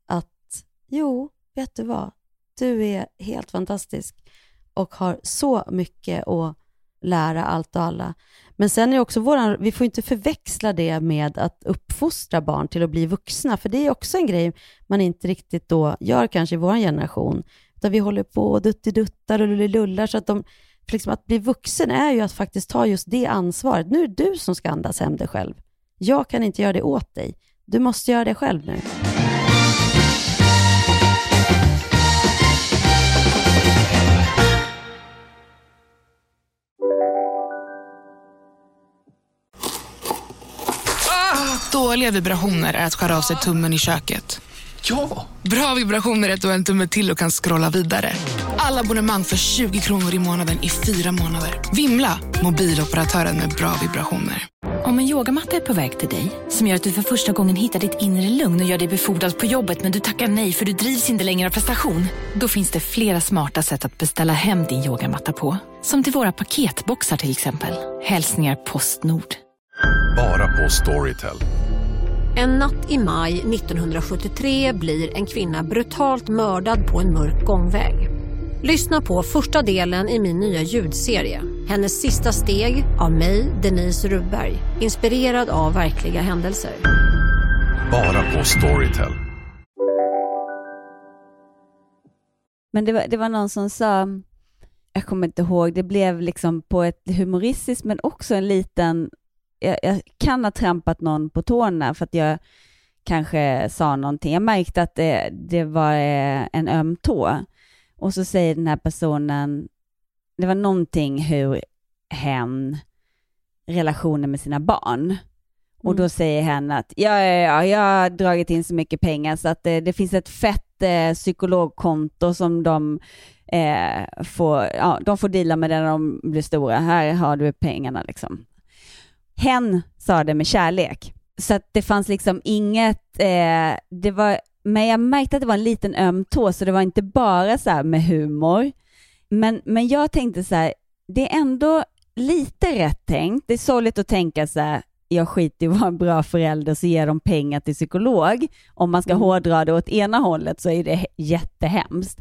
S8: Att jo, vet du vad? Du är helt fantastisk och har så mycket att lära allt och alla. Men sen är också våran, vi får inte förväxla det med att uppfostra barn till att bli vuxna, för det är också en grej man inte riktigt då gör kanske i vår generation. Utan vi håller på och duttiduttar och lullar. så att de, för liksom att bli vuxen är ju att faktiskt ta just det ansvaret. Nu är det du som ska andas hem dig själv. Jag kan inte göra det åt dig. Du måste göra det själv nu.
S11: Dåliga vibrationer är att skära av sig tummen i köket.
S12: Ja!
S11: Bra vibrationer är att du har en tumme till och kan scrolla vidare. Alla abonnemang för 20 kronor i månaden i fyra månader. Vimla! Mobiloperatören med bra vibrationer.
S13: Om en yogamatta är på väg till dig, som gör att du för första gången hittar ditt inre lugn och gör dig befordrad på jobbet men du tackar nej för du drivs inte längre av prestation. Då finns det flera smarta sätt att beställa hem din yogamatta på. Som till våra paketboxar till exempel. Hälsningar Postnord.
S14: Bara på Storytel.
S15: En natt i maj 1973 blir en kvinna brutalt mördad på en mörk gångväg. Lyssna på första delen i min nya ljudserie. Hennes sista steg av mig, Denise Rubberg. Inspirerad av verkliga händelser.
S14: Bara på Storytel.
S7: Men det var, det var någon som sa, jag kommer inte ihåg, det blev liksom på ett humoristiskt men också en liten, jag, jag kan ha trampat någon på tårna för att jag kanske sa någonting. Jag märkte att det, det var eh, en öm tå. Och så säger den här personen, det var någonting hur hen, relationen med sina barn. Och då säger hen att ja, ja, ja, jag har dragit in så mycket pengar så att det, det finns ett fett eh, psykologkonto som de eh, får, ja, de får dela med det när de blir stora. Här har du pengarna liksom. Hen sa det med kärlek. Så att det fanns liksom inget, eh, det var, men jag märkte att det var en liten öm tå, så det var inte bara så här med humor. Men, men jag tänkte så här, det är ändå lite rätt tänkt. Det är sorgligt att tänka så här, jag skiter i att vara en bra förälder så ger de pengar till psykolog. Om man ska hårdra det åt ena hållet så är det jättehemskt.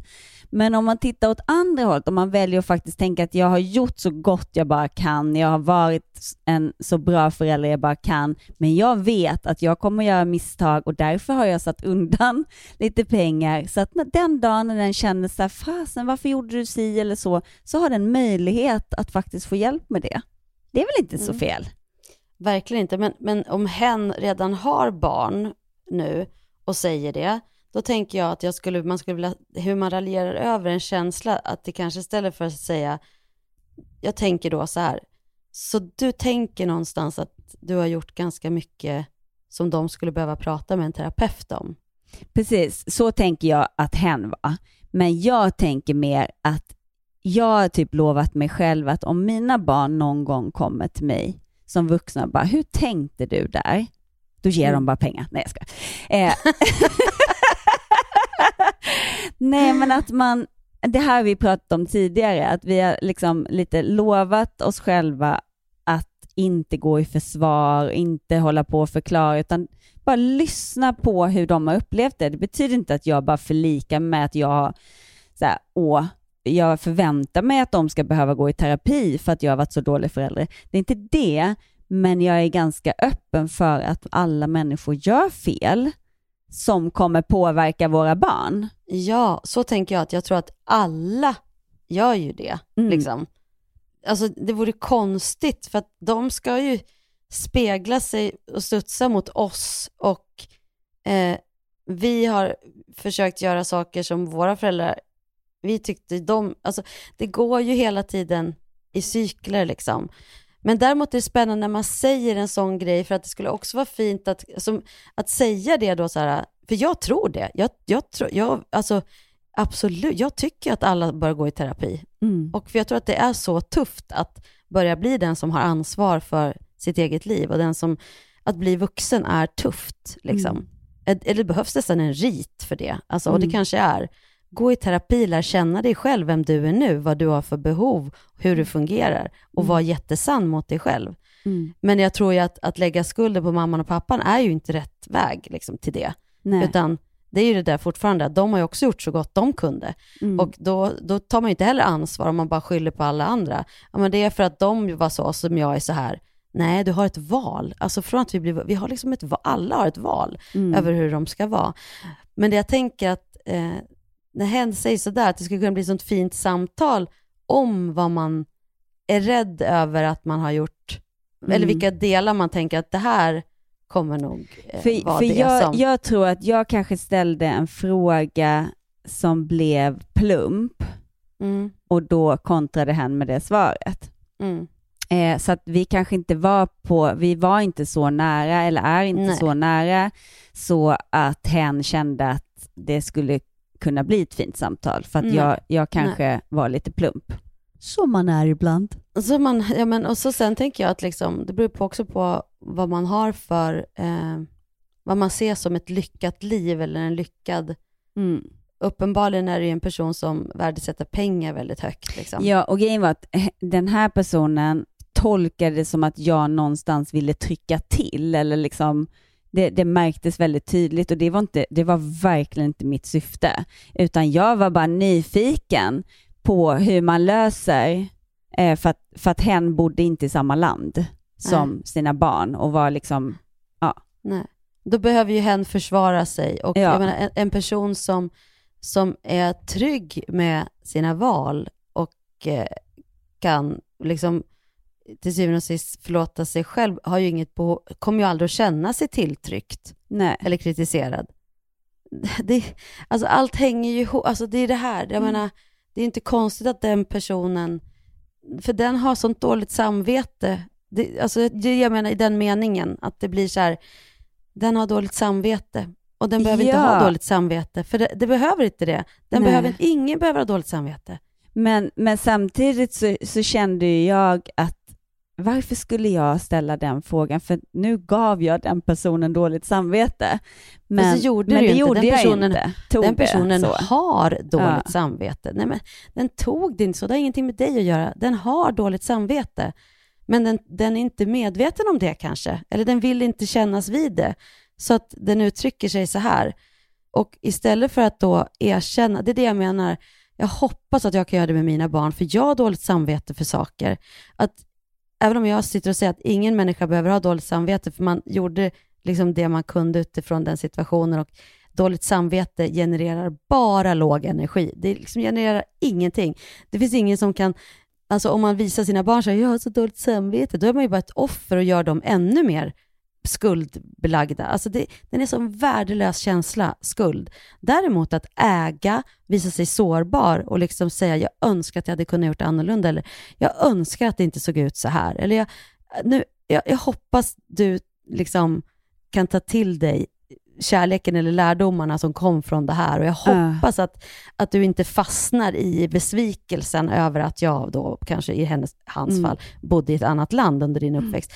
S7: Men om man tittar åt andra hållet, om man väljer att faktiskt tänka att jag har gjort så gott jag bara kan, jag har varit en så bra förälder jag bara kan, men jag vet att jag kommer göra misstag och därför har jag satt undan lite pengar så att när den dagen när den känner så här, fasen varför gjorde du si eller så, så har den möjlighet att faktiskt få hjälp med det. Det är väl inte så
S8: Mm.
S7: fel?
S8: Verkligen inte, men, men om hen redan har barn nu och säger det, då tänker jag att jag skulle, man skulle vilja, hur man raljerar över en känsla, att det kanske istället för att säga, jag tänker då så här, så du tänker någonstans att du har gjort ganska mycket som de skulle behöva prata med en terapeut om.
S7: Precis, så tänker jag att hen var. Men jag tänker mer att jag har typ lovat mig själv att om mina barn någon gång kommer till mig som vuxna bara, hur tänkte du där? Då ger
S8: Mm.
S7: de bara pengar. Nej, jag ska. Eh. Nej, men att man, det här vi pratat om tidigare, att vi har liksom lite lovat oss själva att inte gå i försvar, inte hålla på och förklara, utan bara lyssna på hur de har upplevt det. Det betyder inte att jag bara förlikar med att jag så här, åh, jag förväntar mig att de ska behöva gå i terapi för att jag har varit så dålig förälder. Det är inte det, men jag är ganska öppen för att alla människor gör fel som kommer påverka våra barn.
S8: Ja, så tänker jag att jag tror att alla gör ju det.
S7: Mm.
S8: Liksom. Alltså det vore konstigt för att de ska ju spegla sig och studsa mot oss och eh, vi har försökt göra saker som våra föräldrar, vi tyckte de, alltså det går ju hela tiden i cykler liksom. Men däremot är det spännande när man säger en sån grej för att det skulle också vara fint att, som, att säga det då så här, för jag tror det. Jag, jag, tror, jag, alltså, absolut, jag tycker att alla bör gå i terapi.
S7: Mm.
S8: Och för jag tror att det är så tufft att börja bli den som har ansvar för sitt eget liv och den som, att bli vuxen är tufft liksom.
S7: Mm.
S8: Eller behövs nästan en rit för det. Alltså, Och det
S7: Mm.
S8: kanske är, gå i terapi, lär känna dig själv, vem du är nu, vad du har för behov, hur du fungerar och var jättesann mot dig själv.
S7: Mm.
S8: Men jag tror ju att, att lägga skulden på mamman och pappan är ju inte rätt väg liksom, till det.
S7: Nej.
S8: Utan det är ju det där fortfarande, att de har ju också gjort så gott de kunde.
S7: Mm.
S8: Och då, då tar man ju inte heller ansvar om man bara skyller på alla andra. Ja, men det är för att de var så som jag är så här. Nej, du har ett val. Alltså från att vi blir, vi har liksom ett val, alla har ett val
S7: Mm.
S8: över hur de ska vara. Men det jag tänker att eh, när hen säger sådär, att det skulle kunna bli sånt fint samtal om vad man är rädd över att man har gjort,
S7: Mm.
S8: eller vilka delar man tänker att det här kommer nog eh,
S7: För,
S8: vara
S7: för
S8: det
S7: jag,
S8: som...
S7: jag tror att jag kanske ställde en fråga som blev plump
S8: Mm,
S7: och då kontrade hen med det svaret.
S8: mm,
S7: Eh, så att vi kanske inte var på, vi var inte så nära eller är inte
S8: Nej.
S7: så nära så att hen kände att det skulle kunna bli ett fint samtal för att
S8: Nej.
S7: jag, jag kanske var lite plump. Som man är ibland.
S8: Så man, ja, men, och så sen tänker jag att liksom, det beror på också på vad man har för, eh, vad man ser som ett lyckat liv eller en lyckad,
S7: Mm.
S8: uppenbarligen är det ju en person som värdesätter pengar väldigt högt. Liksom.
S7: Ja, och grejen var att eh, den här personen tolkade det som att jag någonstans ville trycka till eller liksom det, det märktes väldigt tydligt och det var, inte, det var verkligen inte mitt syfte. Utan jag var bara nyfiken på hur man löser, eh, för, att, för att hen bodde inte i samma land som sina barn och var liksom, ja.
S8: Nej. Då behöver ju hen försvara sig och
S7: Ja.
S8: jag menar, en, en person som, som är trygg med sina val och eh, kan liksom till syvende och sist förlåta sig själv har ju inget behov, kommer ju aldrig att känna sig tilltryckt
S7: Nej.
S8: eller kritiserad. Det, alltså allt hänger ju ihop, alltså det är det här, jag
S7: Mm.
S8: menar, det är inte konstigt att den personen, för den har sånt dåligt samvete, det, alltså det jag menar i den meningen, att det blir så här, den har dåligt samvete och den behöver inte
S7: Ja.
S8: ha dåligt samvete, för det, det behöver inte det. Den
S7: Nej.
S8: behöver, ingen behöver ha dåligt samvete.
S7: Men, men samtidigt så, så kände jag att varför skulle jag ställa den frågan? För nu gav jag den personen dåligt samvete. Men,
S8: Men gjorde
S7: men det gjorde
S8: Den
S7: jag
S8: personen,
S7: inte. Tog
S8: den
S7: det
S8: personen
S7: så.
S8: har dåligt
S7: Ja.
S8: samvete. Nej, men den tog det inte så. Det har ingenting med dig att göra. Den har dåligt samvete. Men den, den är inte medveten om det kanske. Eller den vill inte kännas vid det. Så att den uttrycker sig så här. Och istället för att då erkänna, det är det jag menar, jag hoppas att jag kan göra det med mina barn, för jag har dåligt samvete för saker. Att även om jag sitter och säger att ingen människa behöver ha dåligt samvete, för man gjorde liksom det man kunde utifrån den situationen och dåligt samvete genererar bara låg energi. Det liksom genererar ingenting. Det finns ingen som kan, alltså om man visar sina barn så här, jag har så dåligt samvete, då är man ju bara ett offer och gör dem ännu mer skuldbelagda. Alltså det, den är så en värdelös känsla, skuld. Däremot att äga, visa sig sårbar och liksom säga jag önskar att jag hade kunnat gjort annorlunda eller jag önskar att det inte såg ut så här. Eller jag, nu, jag, jag hoppas du liksom kan ta till dig kärleken eller lärdomarna som kom från det här och jag
S7: Ja.
S8: hoppas att, att du inte fastnar i besvikelsen över att jag då kanske i hennes, hans
S7: Mm.
S8: fall bodde i ett annat land under din uppväxt.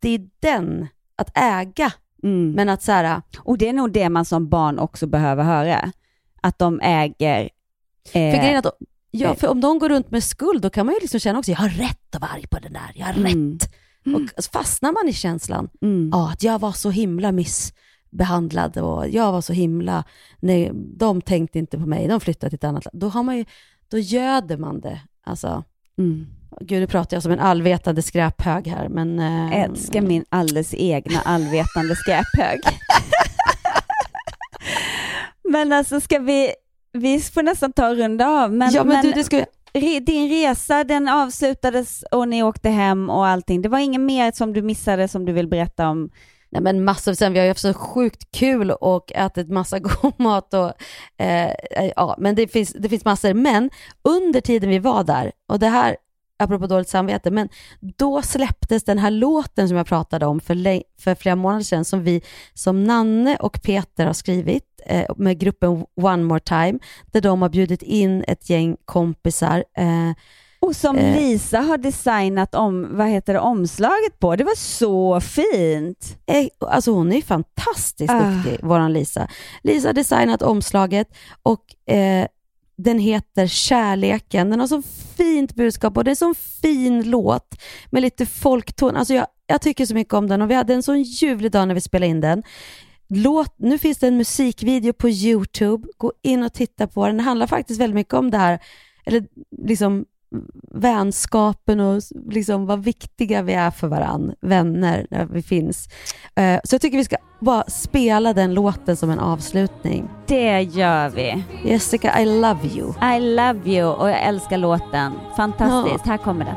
S8: Det är den, att äga,
S7: Mm.
S8: men att så här,
S7: Och det är nog det man som barn också behöver höra. Att de äger... eh,
S8: För grejen att, ja,
S7: eh,
S8: för om de går runt med skuld, då kan man ju liksom känna också, jag har rätt att vara arg på den där, jag har
S7: Mm.
S8: rätt. Och fastnar man i känslan,
S7: mm.
S8: ja, att jag var så himla missbehandlad och jag var så himla, nej, de tänkte inte på mig, de flyttade till ett annat land. Då har man ju, då göder man det. Alltså,
S7: Mm.
S8: Gud, nu pratar jag som en allvetande skräphög här, men... Eh,
S7: Älskar min alldeles egna allvetande skräphög. men alltså ska vi, vi får nästan ta och runda av. Men,
S8: Ja, men
S7: men
S8: du, det ska-
S7: din resa den avslutades och ni åkte hem och allting. Det var inget mer som du missade som du vill berätta om?
S8: Nej men massor, sen vi har ju haft så sjukt kul och ätit massa god mat och eh, eh, ja, men det finns, det finns massor. Men under tiden vi var där, och det här apropå dåligt samvete, men då släpptes den här låten som jag pratade om för, för flera månader sedan som vi, som Nanne och Peter har skrivit eh, med gruppen One More Time, där de har bjudit in ett gäng kompisar. Eh,
S7: Och som
S8: eh,
S7: Lisa har designat om, vad heter det, omslaget på. Det var så fint.
S8: Eh, Alltså hon är ju fantastiskt
S7: Ah.
S8: duktig, våran Lisa. Lisa har designat omslaget och eh, den heter Kärleken. Den har så fint budskap och det är en så fin låt med lite folkton. Alltså jag, jag tycker så mycket om den och vi hade en sån ljuvlig dag när vi spelade in den. Låt, nu finns det en musikvideo på YouTube. Gå in och titta på den. Den handlar faktiskt väldigt mycket om det här, eller liksom vänskapen och liksom vad viktiga vi är för varann, vänner, när vi finns. Eh, Så jag tycker vi ska bara spela den låten som en avslutning.
S7: Det gör vi.
S8: Jessica, I love you.
S7: I love you och jag älskar låten. Fantastiskt. Här kommer den.